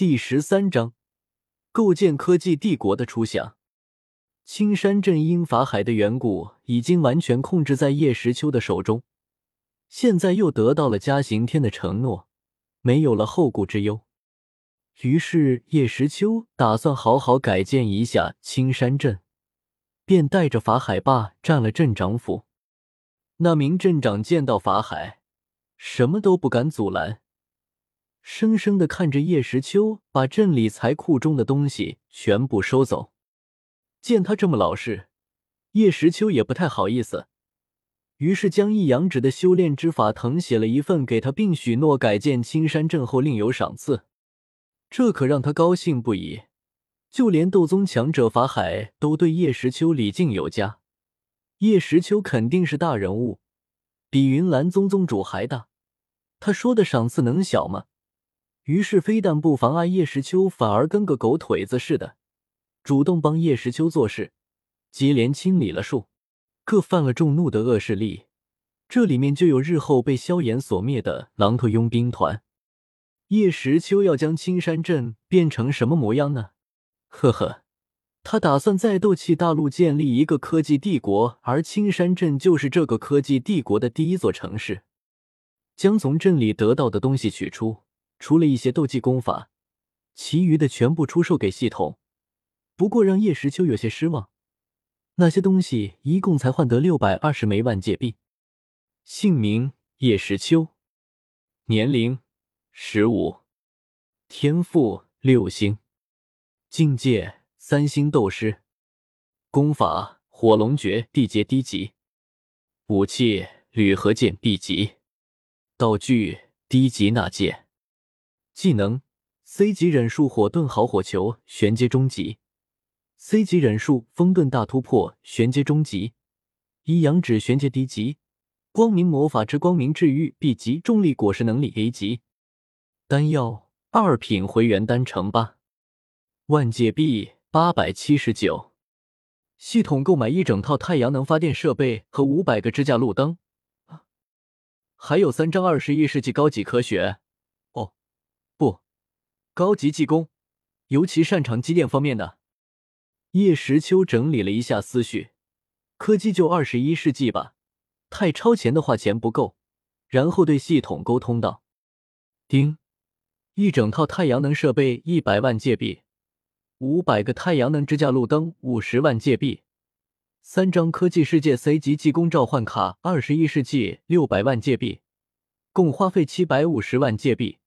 第十三章，构建科技帝国的初想。青山镇因法海的缘故，已经完全控制在叶时秋的手中。现在又得到了嘉行天的承诺，没有了后顾之忧。于是叶时秋打算好好改建一下青山镇，便带着法海霸占了镇长府。那名镇长见到法海，什么都不敢阻拦。生生的看着叶时秋把镇里财库中的东西全部收走，见他这么老实，叶时秋也不太好意思，于是将一阳指的修炼之法誊写了一份给他，并许诺改建青山镇后另有赏赐。这可让他高兴不已，就连斗宗强者法海都对叶时秋礼敬有加。叶时秋肯定是大人物，比云岚宗宗主还大，他说的赏赐能小吗？于是，非但不妨碍叶时秋，反而跟个狗腿子似的，主动帮叶时秋做事，接连清理了数个犯了众怒的恶势力。这里面就有日后被萧炎所灭的狼头佣兵团。叶时秋要将青山镇变成什么模样呢？呵呵，他打算在斗气大陆建立一个科技帝国，而青山镇就是这个科技帝国的第一座城市。将从镇里得到的东西取出。除了一些斗技功法，其余的全部出售给系统。不过让叶时秋有些失望，那些东西一共才换得六百二十枚万界币。姓名：叶时秋，年龄：十五，天赋：六星，境界：三星斗师，功法：火龙诀地阶低级，武器：铝合剑 B 级，道具：低级纳戒。技能：C 级忍术火遁好火球玄阶中级，C 级忍术风遁大突破玄阶中级，一阳指玄阶低级，光明魔法之光明治愈 B 级，重力果实能力 A 级。丹药二品回元丹乘八，万界币八百七十九。系统购买一整套太阳能发电设备和五百个支架路灯，还有三张二十一世纪高级科学。高级技工，尤其擅长机电方面的。叶时秋整理了一下思绪，科技就二十一世纪吧，太超前的话钱不够。然后对系统沟通道：“丁，一整套太阳能设备一百万界币，五百个太阳能支架路灯五十万界币，三张科技世界 C 级技工召唤卡二十一世纪六百万界币，共花费七百五十万界币。”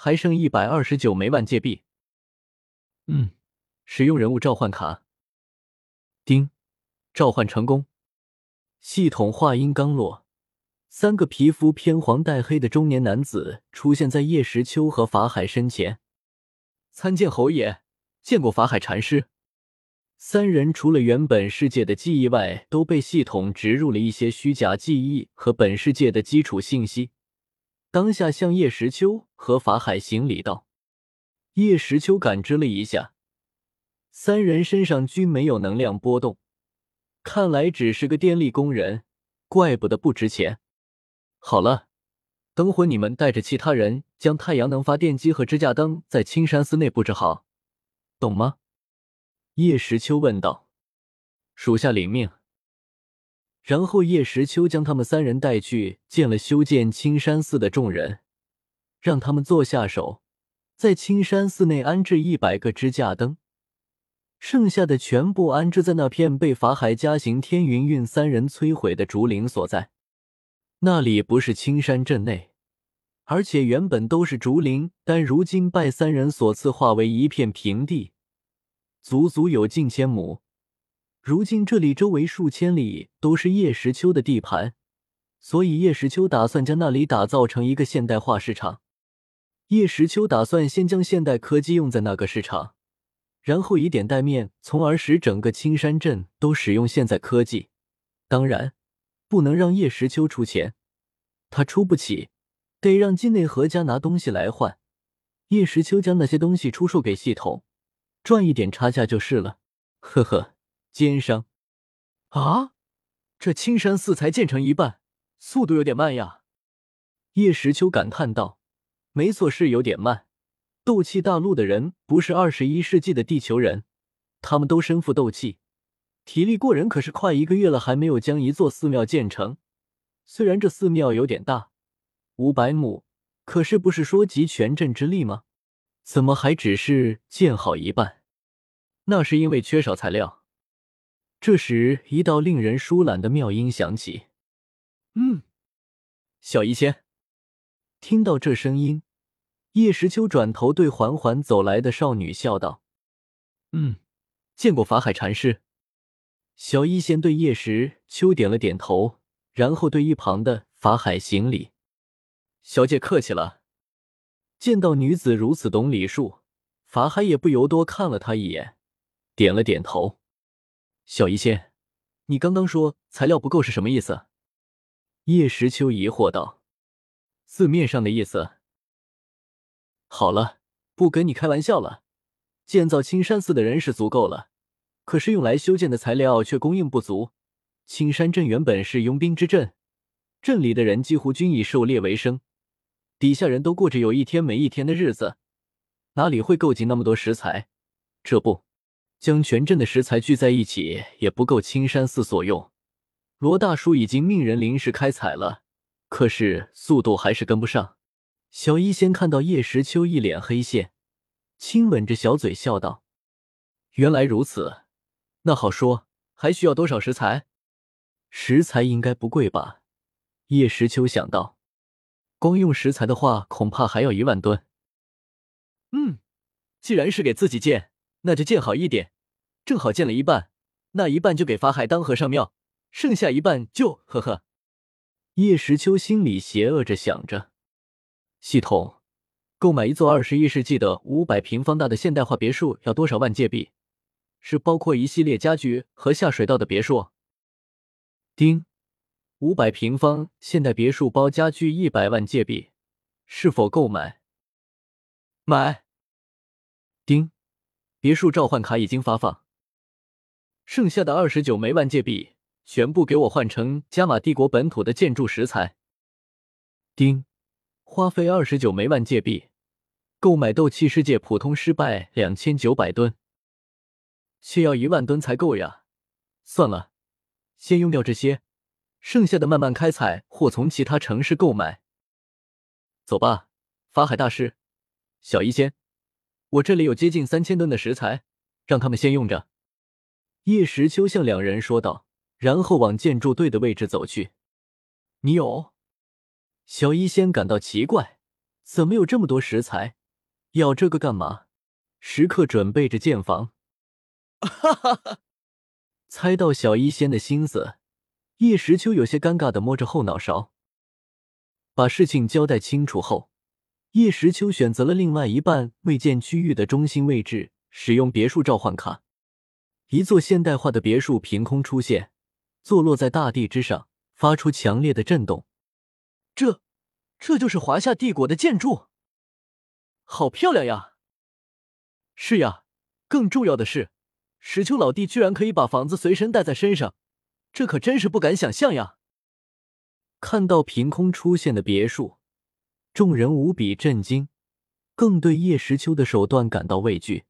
还剩一百二十九枚万界币。嗯，使用人物召唤卡。叮，召唤成功。系统话音刚落，三个皮肤偏黄带黑的中年男子出现在叶时秋和法海身前。参见侯爷，见过法海禅师。三人除了原本世界的记忆外，都被系统植入了一些虚假记忆和本世界的基础信息。当下向叶时秋和法海行礼道：“叶时秋感知了一下，三人身上均没有能量波动，看来只是个电力工人，怪不得不值钱。好了，等会你们带着其他人将太阳能发电机和支架灯在青山寺内布置好，懂吗？”叶时秋问道。“属下领命。”然后叶时秋将他们三人带去见了修建青山寺的众人，让他们做下手，在青山寺内安置一百个支架灯，剩下的全部安置在那片被法海加行天云运三人摧毁的竹林所在。那里不是青山镇内，而且原本都是竹林，但如今拜三人所赐，化为一片平地，足足有近千亩。如今这里周围数千里都是叶时秋的地盘，所以叶时秋打算将那里打造成一个现代化市场。叶时秋打算先将现代科技用在那个市场，然后以点带面，从而使整个青山镇都使用现在科技。当然，不能让叶时秋出钱，他出不起，得让境内何家拿东西来换。叶时秋将那些东西出售给系统，赚一点差价就是了。呵呵。奸商啊！这青山寺才建成一半，速度有点慢呀。叶时秋感叹道：“没错，是有点慢。斗气大陆的人不是二十一世纪的地球人，他们都身负斗气，体力过人。可是快一个月了，还没有将一座寺庙建成。虽然这寺庙有点大，五百亩，可是不是说集全镇之力吗？怎么还只是建好一半？那是因为缺少材料。这时，一道令人舒懒的妙音响起：“嗯，小医仙。”听到这声音，叶时秋转头对缓缓走来的少女笑道：“嗯，见过法海禅师。”小医仙对叶时秋点了点头，然后对一旁的法海行礼：“小姐客气了。”见到女子如此懂礼数，法海也不由多看了她一眼，点了点头。小医仙，你刚刚说材料不够是什么意思？叶时秋疑惑道。字面上的意思。好了，不跟你开玩笑了。建造青山寺的人是足够了，可是用来修建的材料却供应不足。青山镇原本是佣兵之镇，镇里的人几乎均以狩猎为生，底下人都过着有一天没一天的日子，哪里会够进那么多食材？这不，将全镇的食材聚在一起也不够青山寺所用。罗大叔已经命人临时开采了。可是速度还是跟不上。小医仙看到叶时秋一脸黑线，亲吻着小嘴笑道：“原来如此，那好说，还需要多少食材？食材应该不贵吧？”叶时秋想到，光用食材的话，恐怕还要一万吨。嗯，既然是给自己建，那就建好一点，正好建了一半，那一半就给法海当和尚庙，剩下一半就呵呵。叶时秋心里邪恶着想着：系统购买一座二十一世纪的五百平方大的现代化别墅要多少万界币？是包括一系列家具和下水道的别墅？丁，五百平方现代别墅包家具一百万界币，是否购买？买。丁，别墅召唤卡已经发放，剩下的二十九枚万界币。全部给我换成加玛帝国本土的建筑石材。丁，花费二十九枚万界币，购买斗气世界普通失败两千九百吨，却要一万吨才够呀！算了，先用掉这些，剩下的慢慢开采或从其他城市购买。走吧，法海大师，小医仙，我这里有接近三千吨的食材，让他们先用着。叶时秋向两人说道。然后往建筑队的位置走去。你有？小医仙感到奇怪，怎么有这么多食材？要这个干嘛？时刻准备着建房。哈哈哈！猜到小医仙的心思，叶时秋有些尴尬的摸着后脑勺。把事情交代清楚后，叶时秋选择了另外一半未建区域的中心位置，使用别墅召唤卡，一座现代化的别墅凭空出现。坐落在大地之上，发出强烈的震动。这，这就是华夏帝国的建筑，好漂亮呀！是呀，更重要的是，石秋老弟居然可以把房子随身带在身上，这可真是不敢想象呀！看到凭空出现的别墅，众人无比震惊，更对叶时秋的手段感到畏惧。